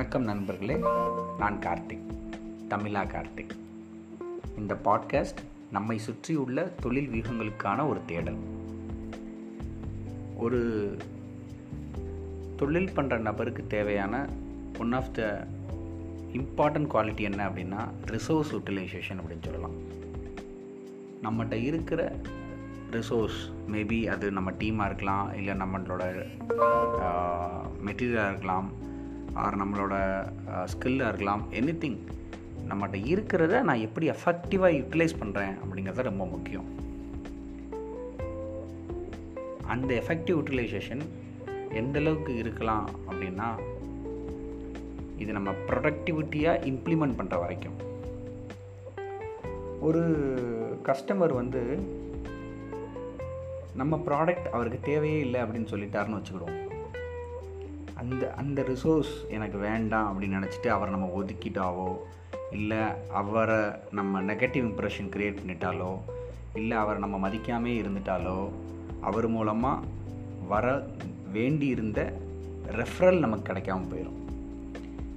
வணக்கம் நண்பர்களே நான் கார்த்திக் தமிழா கார்த்திக். இந்த பாட்காஸ்ட் நம்மை சுற்றியுள்ள தொழில் வியூகங்களுக்கான ஒரு தேடல். ஒரு தொழில் பண்ணுற நபருக்கு தேவையான one of the important quality என்ன அப்படின்னா ரிசோர்ஸ் யூட்டிலைசேஷன் அப்படின்னு சொல்லலாம். நம்மகிட்ட இருக்கிற ரிசோர்ஸ் மேபி அது நம்ம டீமாக இருக்கலாம் இல்லை நம்மளோட மெட்டீரியலாக இருக்கலாம் ஆர் நம்மளோட ஸ்கில்லாக இருக்கலாம். எனி திங் நம்மகிட்ட இருக்கிறத நான் எப்படி எஃபெக்டிவாக யூட்டிலைஸ் பண்ணுறேன் அப்படிங்கிறது ரொம்ப முக்கியம். அந்த எஃபெக்டிவ் யூட்டிலைசேஷன் எந்தளவுக்கு இருக்கலாம் அப்படின்னா இது நம்ம ப்ரொடக்டிவிட்டியாக இம்ப்ளிமெண்ட் பண்ணுற வரைக்கும். ஒரு கஸ்டமர் வந்து நம்ம ப்ராடக்ட் அவருக்கு தேவையே இல்லை அப்படின்னு சொல்லிட்டாருன்னு வச்சுக்கிடுவோம். அந்த அந்த ரிசோர்ஸ் எனக்கு வேண்டாம் அப்படின்னு நினச்சிட்டு அவரை நம்ம ஒதுக்கிட்டாவோ இல்லை அவரை நம்ம நெகட்டிவ் இம்ப்ரெஷன் க்ரியேட் பண்ணிட்டாலோ இல்லை அவரை நம்ம மதிக்காமே இருந்துட்டாலோ அவர் மூலமாக வர வேண்டி இருந்த ரெஃபரல் நமக்கு கிடைக்காம போயிடும்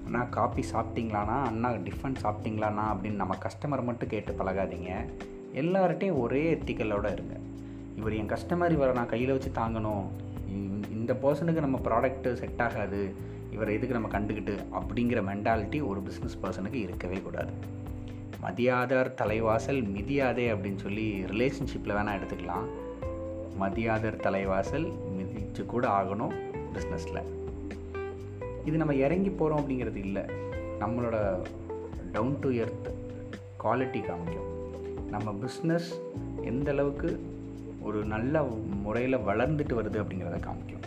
அண்ணா காப்பி சாப்பிட்டீங்களாண்ணா? அண்ணா டிஃபன் சாப்பிட்டீங்களாண்ணா? அப்படின்னு நம்ம கஸ்டமர் மட்டும் கேட்டு பழகாதீங்க. எல்லார்ட்டையும் ஒரே எத்திக்கலோடு இருங்க. இவர் என் கஸ்டமர் இவரை நான் கையில் வச்சு தாங்கணும். இந்த பர்சனுக்கு நம்ம ப்ராடக்ட்டு செட் ஆகாது. இவரை எதுக்கு நம்ம கண்டுக்கிட்டு அப்படிங்கிற மென்டாலிட்டி ஒரு பிஸ்னஸ் பர்சனுக்கு இருக்கவே கூடாது. மதியாதார் தலைவாசல் மிதியாதே அப்படின்னு சொல்லி ரிலேஷன்ஷிப்பில் வேணால் எடுத்துக்கலாம். மதியாதர் தலைவாசல் மிதிச்சு கூட ஆகணும் பிஸ்னஸில் இது நம்ம இறங்கி போகிறோம் அப்படிங்கிறது இல்லை. நம்மளோட டவுன் டு எர்த் குவாலிட்டி காமிக்கும். நம்ம பிஸ்னஸ் எந்த அளவுக்கு ஒரு நல்ல முறையில் வளர்ந்துட்டு வருது அப்படிங்கிறத காமிக்கும்.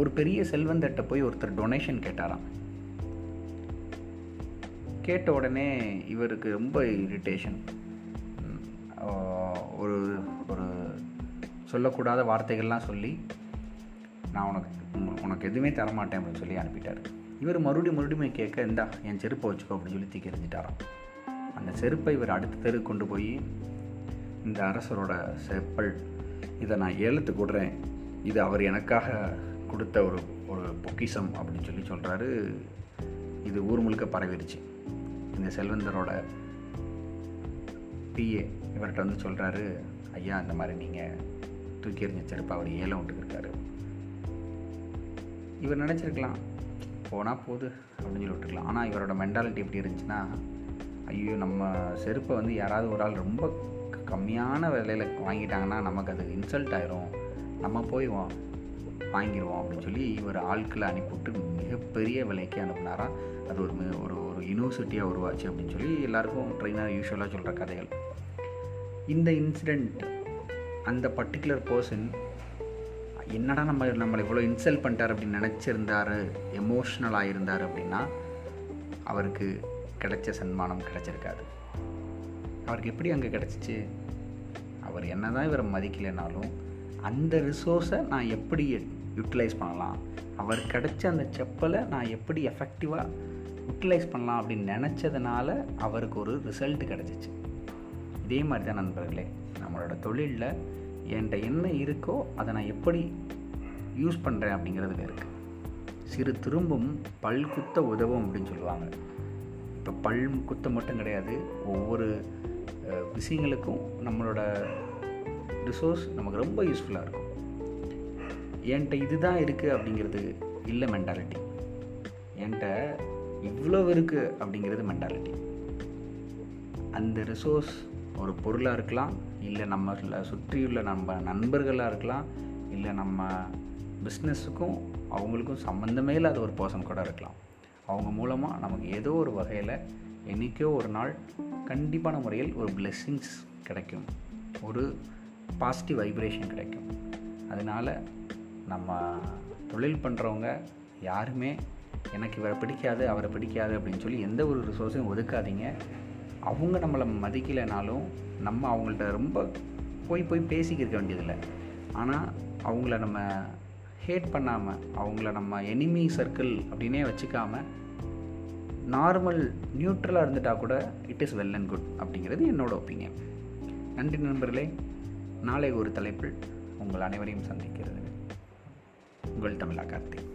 ஒரு பெரிய செல்வந்தட்ட போய் ஒருத்தர் டொனேஷன் கேட்டாராம். கேட்ட உடனே இவருக்கு ரொம்ப இரிட்டேஷன் ஒரு ஒரு சொல்லக்கூடாத வார்த்தைகள்லாம் சொல்லி நான் உனக்கு உனக்கு எதுவுமே தரமாட்டேன் அப்படின்னு சொல்லி அனுப்பிட்டார். இவர் மறுபடியும் மறுபடியும் கேட்க இந்தா என் செருப்பை வச்சுக்கோ அப்படின்னு சொல்லி தீக்கி எறிஞ்சிட்டாராம். அந்த செருப்பை இவர் அடுத்த தெரு கொண்டு போய் இந்த அரசரோட செப்பல் இதை நான் ஏலத்து கொடுறேன் இது அவர் எனக்காக கொடுத்த ஒரு ஒரு பொக்கிசம் அப்படின்னு சொல்லி சொல்கிறாரு இது ஊர் முழுக்க பரவிடுச்சு இந்த செல்வந்தரோட பிஏ இவர்கிட்ட வந்து சொல்கிறாரு ஐயா இந்த மாதிரி நீங்கள் தூக்கி எறிஞ்ச செருப்பை அவர் ஏலம் விட்டுருக்காரு இவர் நினச்சிருக்கலாம் போனால் போகுது அப்படின்னு சொல்லி விட்டுருக்கலாம். ஆனால் இவரோட மென்டாலிட்டி எப்படி இருந்துச்சுன்னா ஐயோ நம்ம செருப்பை வந்து யாராவது ஒரு ஆள் ரொம்ப கம்மியான விலையில் வாங்கிட்டாங்கன்னா நமக்கு அது இன்சல்ட் ஆயிரும். நம்ம போய் வா வாங்கிடுவோம் அப்படின்னு சொல்லி இவர் ஆட்களை அனுப்பிவிட்டு மிகப்பெரிய விலைக்கு அனுப்புனாரா? அது ஒரு ஒரு ஒரு யூனிவர்சிட்டியாக உருவாச்சு அப்படின்னு சொல்லி எல்லாருக்கும் ட்ரெயினாக யூஸ்வலாக சொல்கிற கதைகள். இந்த இன்சிடெண்ட் அந்த பர்டிகுலர் பர்சன் என்னடா நம்ம நம்மளை இவ்வளோ இன்சல்ட் பண்ணிட்டார் அப்படின்னு நினச்சிருந்தார் எமோஷ்னலாக இருந்தார் அப்படின்னா அவருக்கு கிடைச்ச சன்மானம் கிடைச்சிருக்காது. அவருக்கு எப்படி அங்கே கிடச்சிச்சு? அவர் என்ன தான் இவரை மதிக்கலைனாலும் அந்த ரிசோர்ஸை நான் எப்படி யூட்டிலைஸ் பண்ணலாம்? அவர் கிடச்ச அந்த செப்பலை நான் எப்படி எஃபெக்டிவாக யூட்டிலைஸ் பண்ணலாம் அப்படின்னு நினச்சதுனால அவருக்கு ஒரு ரிசல்ட் கிடச்சிச்சு. இதே மாதிரி தான் நண்பர்களே நம்மளோட தொழிலில் என்கிட்ட என்ன இருக்கோ அதை நான் எப்படி யூஸ் பண்ணுறேன் அப்படிங்கிறதுல இருக்குது சிறு திரும்பும் பல்குத்த உதவும் அப்படின்னு சொல்லுவாங்க. இப்போ பல் குத்த மட்டும் கிடையாது. ஒவ்வொரு விஷயங்களுக்கும் நம்மளோட ரிசோர்ஸ் நமக்கு ரொம்ப யூஸ்ஃபுல்லாக இருக்கும். என்கிட்ட இதுதான் இருக்குது அப்படிங்கிறது இல்லை மென்டாலிட்டி என்கிட்ட இவ்வளோ இருக்குது அப்படிங்கிறது மென்டாலிட்டி அந்த ரிசோர்ஸ் ஒரு பொருளாக இருக்கலாம் இல்லை நம்மள சுற்றியுள்ள நம்ம நண்பர்களாக இருக்கலாம் இல்லை நம்ம பிஸ்னஸுக்கும் அவங்களுக்கும் சம்மந்தமே இல்லாத ஒரு பர்சன் கூட இருக்கலாம். அவங்க மூலமாக நமக்கு ஏதோ ஒரு வகையில் என்றைக்கோ ஒரு நாள் கண்டிப்பான முறையில் ஒரு பிளெஸ்ஸிங்ஸ் கிடைக்கும். ஒரு பாசிட்டிவ் வைப்ரேஷன் கிடைக்கும். அதனால் நம்ம தொழில் பண்ணுறவங்க யாருமே எனக்கு இவரை பிடிக்காது அவரை பிடிக்காது அப்படின்னு சொல்லி எந்த ஒரு ரிசோர்ஸையும் ஒதுக்காதீங்க. அவங்க நம்மளை மதிக்கலைனாலும் நம்ம அவங்கள்ட்ட ரொம்ப போய் போய் பேசிக்கிருக்க வேண்டியதில்லை. ஆனால் அவங்கள நம்ம ஹேட் பண்ணாமல் அவங்கள நம்ம எனிமி சர்க்கிள் அப்படின்னே வச்சுக்காமல் நார்மல் நியூட்ரலாக இருந்துட்டால் கூட it is well and good அப்படிங்கிறது என்னோட ஒப்பீனியன் நன்றி நண்பர்களே. நாளை ஒரு தலைப்பில் உங்கள் அனைவரையும் சந்திக்கிறது. உங்கள் தமிழா கார்த்திக்.